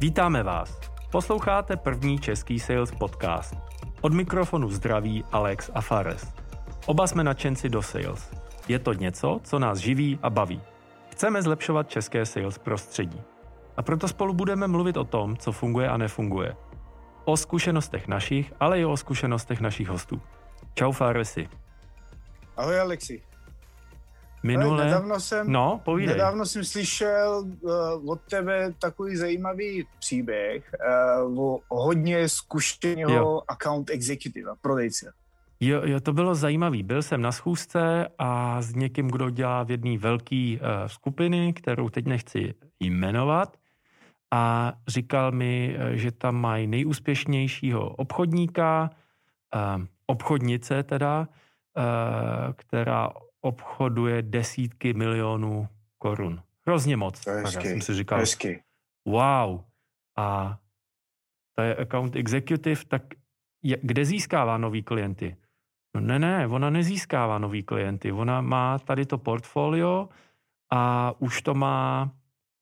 Vítáme vás. Posloucháte první český sales podcast. Od mikrofonu zdraví Alex a Fares. Oba jsme nadšenci do sales. Je to něco, co nás živí a baví. Chceme zlepšovat české sales prostředí. A proto spolu budeme mluvit o tom, co funguje a nefunguje. O zkušenostech našich, ale i o zkušenostech našich hostů. Čau Faresi. Ahoj Alexi. Minule... Nedávno jsem, no, povídej. nedávno jsem slyšel uh, od tebe takový zajímavý příběh uh, o hodně zkušeného jo. account executiva, prodejce. Jo, jo, to bylo zajímavé. Byl jsem na schůzce a s někým, kdo dělá v jedné velké uh, skupiny, kterou teď nechci jmenovat, a říkal mi, že tam mají nejúspěšnějšího obchodníka, uh, obchodnice teda, uh, která obchoduje desítky milionů korun. Hrozně moc. To hezky, já jsem si říkal, hezky. wow. A to je account executive, tak je, kde získává nový klienty? No ne, ne, ona nezískává nový klienty. Ona má tady to portfolio a už to má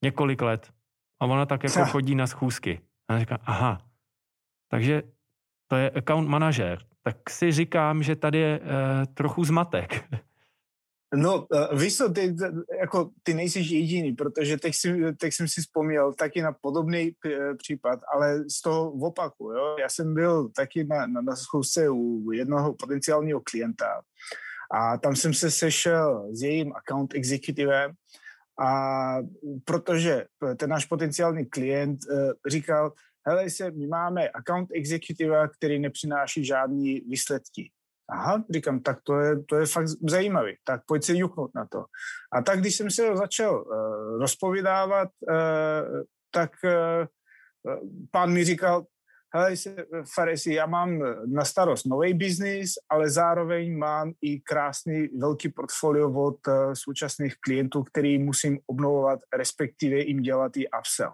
několik let. A ona tak jako chodí na schůzky. A ona říká, aha, takže to je account manažer. Tak si říkám, že tady je e, trochu zmatek. No, víš co, ty, jako, ty nejsi jediný, protože teď, si, teď jsem si vzpomněl taky na podobný případ, ale z toho v opaku, jo. Já jsem byl taky na, na, na schůzce u jednoho potenciálního klienta a tam jsem se sešel s jejím account executivem a protože ten náš potenciální klient uh, říkal, hele se, my máme account executiva, který nepřináší žádný výsledky. Aha, říkám, tak to je, to je fakt zajímavý, tak pojď se juknout na to. A tak, když jsem se začal uh, rozpovídávat, uh, tak uh, pán mi říkal, hele, Faresi, já mám na starost nový biznis, ale zároveň mám i krásný velký portfolio od uh, současných klientů, který musím obnovovat, respektive jim dělat i upsell.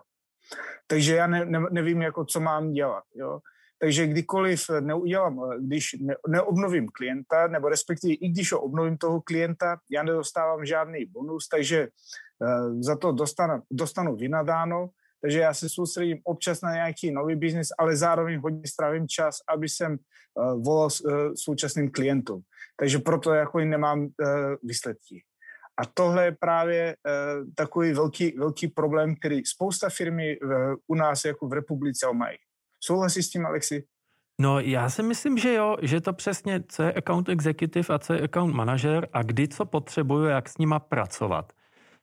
Takže já ne, ne, nevím, jako, co mám dělat. Jo. Takže kdykoliv neudělám, když ne, neobnovím klienta, nebo respektive i když ho obnovím toho klienta, já nedostávám žádný bonus, takže uh, za to dostanu, dostanu vynadáno, takže já se soustředím občas na nějaký nový biznis, ale zároveň hodně strávím čas, aby jsem uh, volal současným klientům. Takže proto jako nemám výsledky. A tohle je právě takový velký, velký problém, který spousta firmy u nás jako v republice mají. Souhlasí s tím, Alexi? No já si myslím, že jo, že to přesně, co je account executive a co je account manager a kdy co potřebuju, jak s nima pracovat.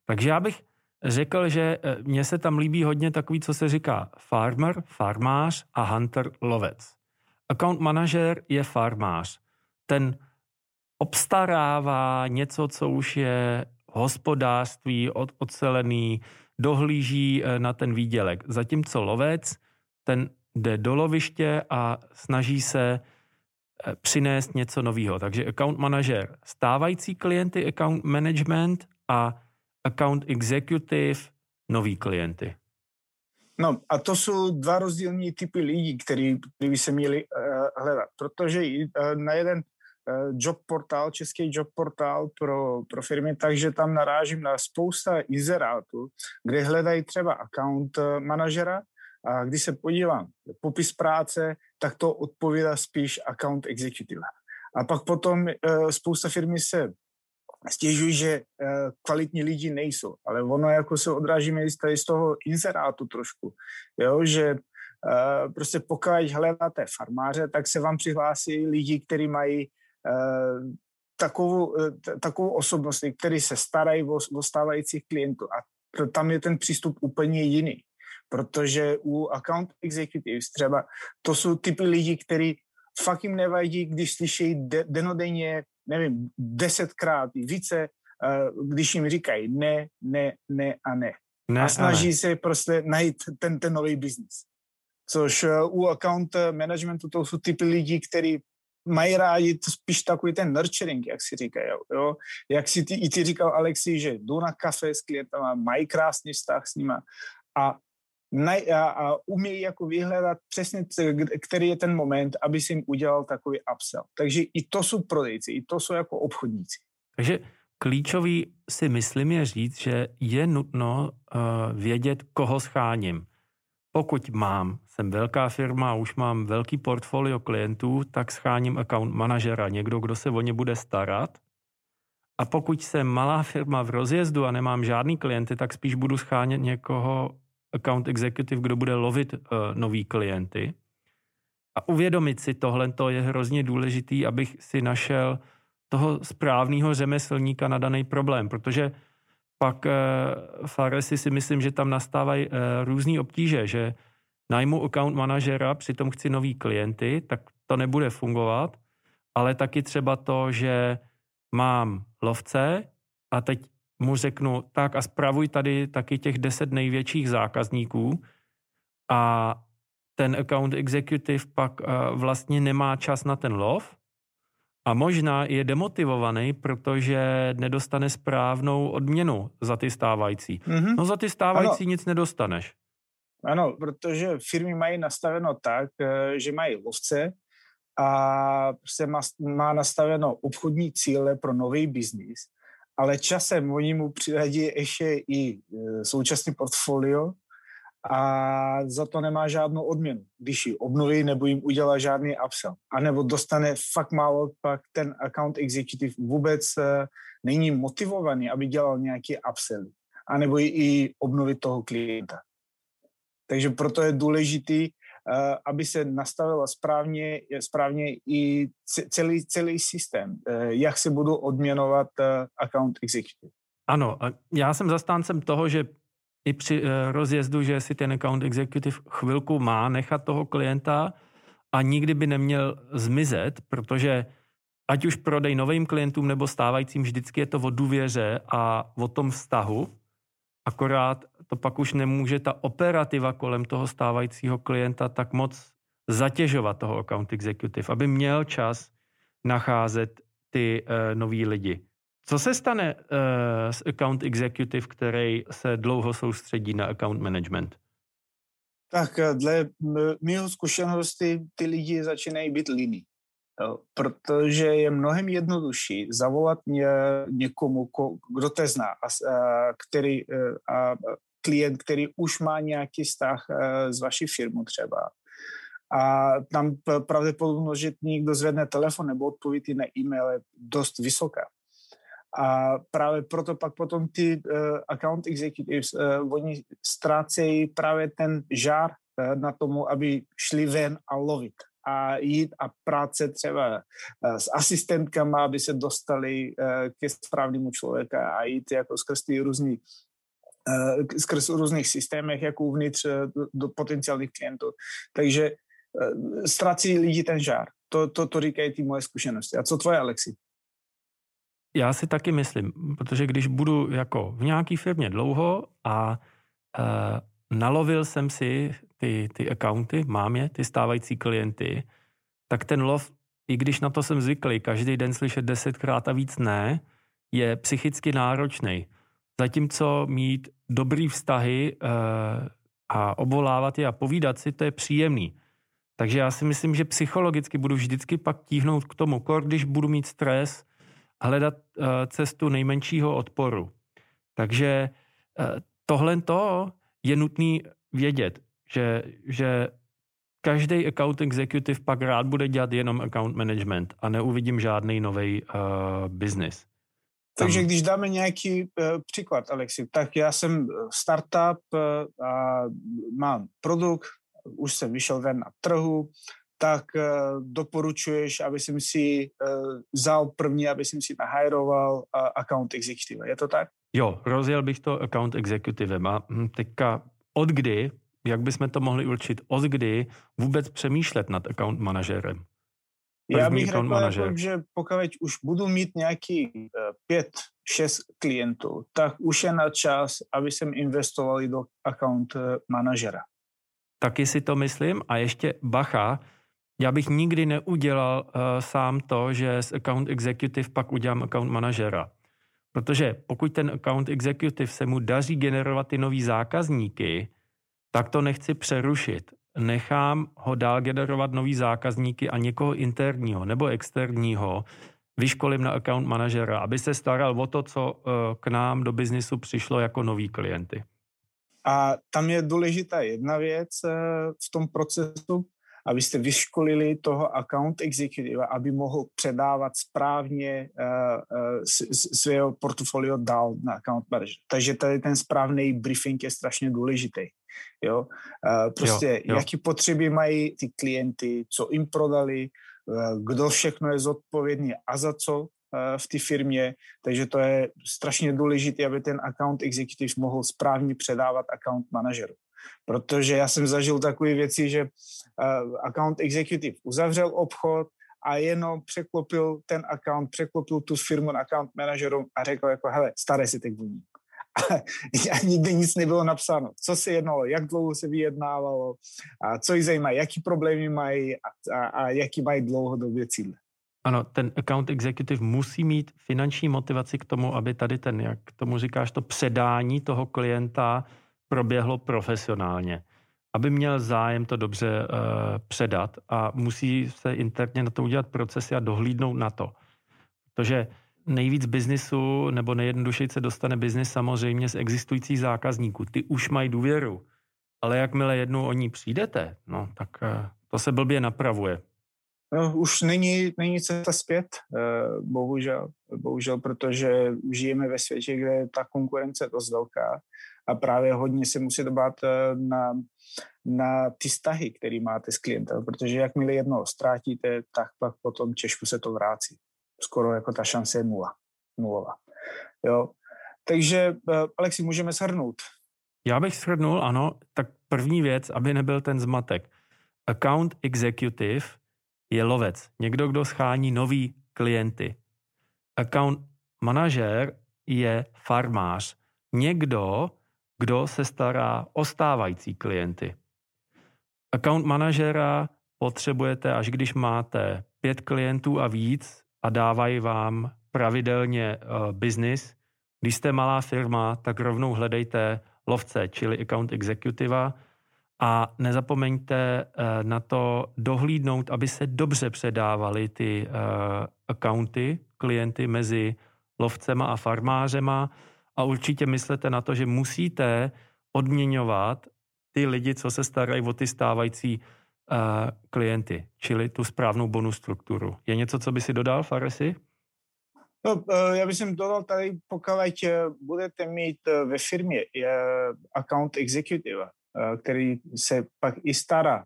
Takže já bych řekl, že eh, mně se tam líbí hodně takový, co se říká farmer, farmář a hunter, lovec. Account manager je farmář. Ten obstarává něco, co už je hospodářství od, ocelený, dohlíží eh, na ten výdělek. Zatímco lovec, ten jde do loviště a snaží se eh, přinést něco nového. Takže account manager stávající klienty, account management a account executive nový klienty. No a to jsou dva rozdílní typy lidí, který, který by se měli uh, hledat, protože uh, na jeden uh, job portál, český job portál pro, pro firmy, takže tam narážím na spousta inzerátů, kde hledají třeba account manažera, a když se podívám popis práce, tak to odpovídá spíš account executive. A pak potom uh, spousta firmy se stěžují, že uh, kvalitní lidi nejsou, ale ono jako se odrážíme i z toho inzerátu trošku, jo, že uh, prostě pokud hledáte farmáře, tak se vám přihlásí lidi, kteří mají takovou, takovou osobnost, který se starají o, o stávajících klientů. A tam je ten přístup úplně jiný protože u account executives třeba to jsou typy lidí, kteří fakt jim nevadí, když slyší de- denodenně, nevím, desetkrát více, uh, když jim říkají ne, ne, ne a ne. ne a snaží ne. se prostě najít ten, ten nový biznis. Což uh, u account managementu to jsou typy lidí, kteří mají rádi spíš takový ten nurturing, jak si říkají. Jo? Jak si ty, i ty říkal Alexi, že jdou na kafe s klientama, mají krásný vztah s nima a naj, a, a umějí jako vyhledat přesně, který je ten moment, aby si jim udělal takový upsell. Takže i to jsou prodejci, i to jsou jako obchodníci. Takže klíčový si myslím je říct, že je nutno uh, vědět, koho scháním. pokud mám, jsem velká firma, už mám velký portfolio klientů, tak scháním account manažera, někdo, kdo se o ně bude starat. A pokud jsem malá firma v rozjezdu a nemám žádný klienty, tak spíš budu schánět někoho account executive, kdo bude lovit uh, nový klienty. A uvědomit si tohle to je hrozně důležitý, abych si našel toho správného řemeslníka na daný problém, protože pak uh, Faresi si myslím, že tam nastávají uh, různé obtíže, že najmu account manažera, přitom chci nový klienty, tak to nebude fungovat, ale taky třeba to, že mám lovce a teď mu řeknu, tak a spravuj tady taky těch deset největších zákazníků a ten account executive pak uh, vlastně nemá čas na ten lov a možná je demotivovaný, protože nedostane správnou odměnu za ty stávající. Mm-hmm. No za ty stávající ano. nic nedostaneš. Ano, protože firmy mají nastaveno tak, eh, že mají lovce a se má, má nastaveno obchodní cíle pro nový biznis, ale časem oni mu přiradí ještě i e, současný portfolio a za to nemá žádnou odměnu, když ji obnoví nebo jim udělá žádný upsell. A nebo dostane fakt málo, pak ten account executive vůbec e, není motivovaný, aby dělal nějaký upsell. A nebo i obnovit toho klienta. Takže proto je důležitý aby se nastavila správně, správně i celý, celý systém, eh, jak se budou odměnovat eh, account executive. Ano, já jsem zastáncem toho, že i při rozjezdu, že si ten account executive chvilku má nechat toho klienta a nikdy by neměl zmizet, protože ať už prodej novým klientům nebo stávajícím, vždycky je to o důvěře a o tom vztahu. Akorát to pak už nemůže ta operativa kolem toho stávajícího klienta tak moc zatěžovat toho account executive, aby měl čas nacházet ty uh, nový lidi. Co se stane uh, s account executive, který se dlouho soustředí na account management? Tak eh, dle mého zkušenosti ty lidi začínají být líní. Protože je mnohem jednodušší zavolat ně, někomu, kdo te zná, a, a, který, a, klient, který už má nějaký vztah eh, s vaší firmou třeba. A tam pravděpodobnost, že někdo zvedne telefon nebo odpoví na e-mail je dost vysoká. A právě proto pak potom ty uh, account executives, uh, oni ztrácejí právě ten žár uh, na tomu, aby šli ven a lovit a jít a práce třeba s asistentkama, aby se dostali ke správnému člověka a jít jako skrz ty různý skrz různých systémech, jako uvnitř eh, do, potenciálních klientů. Takže eh, ztrácí lidi ten žár. To, to, to říkají ty moje zkušenosti. A co tvoje, Alexi? Já si taky myslím, protože když budu jako v nějaký firmě dlouho a uh, nalovil jsem si ty, ty accounty, mám je, ty stávající klienty, tak ten lov, i když na to jsem zvyklý, každý den slyšet desetkrát a víc ne, je psychicky náročný. Zatímco mít dobrý vztahy uh, a obvolávat je a povídat si, to je příjemný. Takže já si myslím, že psychologicky budu vždycky pak tíhnout k tomu, když budu mít stres, hledat uh, cestu nejmenšího odporu. Takže uh, tohle to je nutný vědět, že, že každý account executive pak rád bude dělat jenom account management a neuvidím žádný nový uh, business. Takže když dáme nějaký uh, příklad, Alexi, tak já jsem eh, startup uh, a mám produkt, už jsem vyšel ven na trhu, tak uh, doporučuješ, aby jsem si uh, vzal první, aby jsem si nahajroval uh, account executive. Je to tak? Jo, rozjel bych to account executivem a hm, teďka od kdy, jak bychom to mohli určit, od kdy vůbec přemýšlet nad account manažerem? Já bych řekl, jako, že pokud už budu mít nějaký uh, pět, šest klientů, tak už je na čas, aby jsem investoval do account uh, manažera. Taky si to myslím a ještě bacha, já bych nikdy neudělal uh, sám to, že z account executive pak udělám account manažera. Protože pokud ten account executive se mu daří generovat ty nový zákazníky, tak to nechci přerušit nechám ho dál generovat nový zákazníky a někoho interního nebo externího vyškolím na account manažera, aby se staral o to, co eh, k nám do biznisu přišlo jako noví klienty. A tam je důležitá jedna věc eh, v tom procesu, abyste vyškolili toho account executive, aby mohl předávat správně uh, svého portfolio dál na account manager. Takže tady ten správný briefing je strašně důležitý. Jo? Prostě jo, jo. jaký potřeby mají ty klienty, co jim prodali, uh, kdo všechno je zodpovědný a za co v té firmě, takže to je strašně důležité, aby ten account executive mohl správně předávat account manažeru. Protože já jsem zažil takové věci, že uh, account executive uzavřel obchod a jenom překlopil ten account, překlopil tu firmu na account manažerům a řekl jako, hele, staré si teď buní. A nikdy nic nebylo napsáno. Co se jednalo, jak dlouho se vyjednávalo, a co jí zajímá, jaký problémy mají a, a, a jaký mají dlouhodobě cíle. Ano, ten account executive musí mít finanční motivaci k tomu, aby tady ten, jak tomu říkáš, to předání toho klienta proběhlo profesionálně, aby měl zájem to dobře uh, předat a musí se interně na to udělat procesy a dohlídnout na to. Protože nejvíc biznisu nebo nejjednodušeji se dostane biznis samozřejmě z existujících zákazníků. Ty už mají důvěru, ale jakmile jednou o ní přijdete, no tak uh, to se blbě napravuje. No, už není, není cesta zpět, uh, bohužel, bohužel, protože žijeme ve světě, kde je ta konkurence je dost velká a právě hodně se musí dobát eh, na, na ty vztahy, které máte s klientem, protože jakmile jedno ztrátíte, tak pak potom těžko se to vrátí. Skoro jako ta šance je nula. Nulová. Jo. Takže, eh, Alexi, můžeme shrnout. Já bych shrnul, ano, tak první věc, aby nebyl ten zmatek. Account executive je lovec, někdo, kdo schání nový klienty. Account manažer je farmář, někdo, kdo se stará o stávající klienty. Account manažera potřebujete, až když máte pět klientů a víc a dávají vám pravidelně uh, business. Když jste malá firma, tak rovnou hledejte lovce, čili account executiva a nezapomeňte uh, na to dohlídnout, aby se dobře předávaly ty uh, accounty, klienty mezi lovcema a farmářema, a určitě myslete na to, že musíte odměňovat ty lidi, co se starají o ty stávající klienty, čili tu správnou bonus strukturu. Je něco, co by si dodal, Faresi? No, eh, já bych dodal tady, pokud eh, budete mít ve firmě account executive, který se pak i stará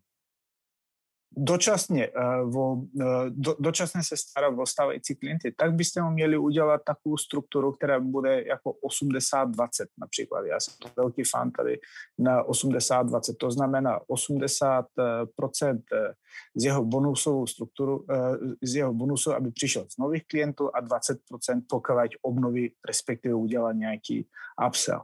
dočasně, uh, o, uh, do, dočasně se starat o stávající klienty, tak byste mu měli udělat takovou strukturu, která bude jako 80-20 například. Já jsem velký fan tady na 80-20, to znamená 80% eh, z jeho bonusovou strukturu, z jeho bonusu, aby přišel z nových klientů a 20% pokud obnoví, respektive udělat nějaký upsell.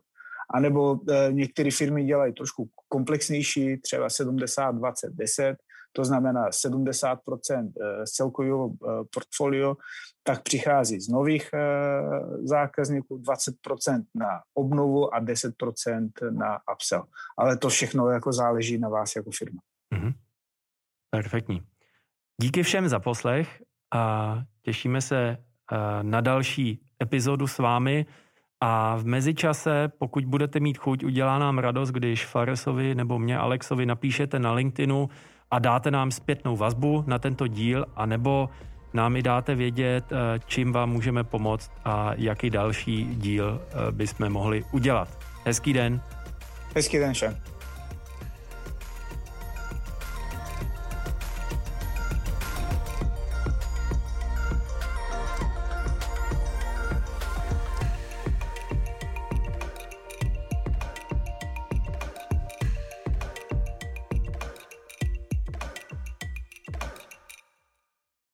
A nebo některé firmy dělají trošku komplexnější, třeba 70, 20, 10, to znamená 70% eh, z celkového eh, portfolio, tak přichází z nových eh, zákazníků, 20% na obnovu a 10% na upsell. Ale to všechno jako záleží na vás jako firma. Mm-hmm. Perfektní. Díky všem za poslech a těšíme se na další epizodu s vámi. A v mezičase, pokud budete mít chuť, udělá nám radost, když Faresovi nebo mě Alexovi napíšete na LinkedInu, a dáte nám zpětnou vazbu na tento díl, anebo nám i dáte vědět, eh, čím vám můžeme pomoct a jaký další díl eh, bychom mohli udělat. Hezký den. Hezký den všem.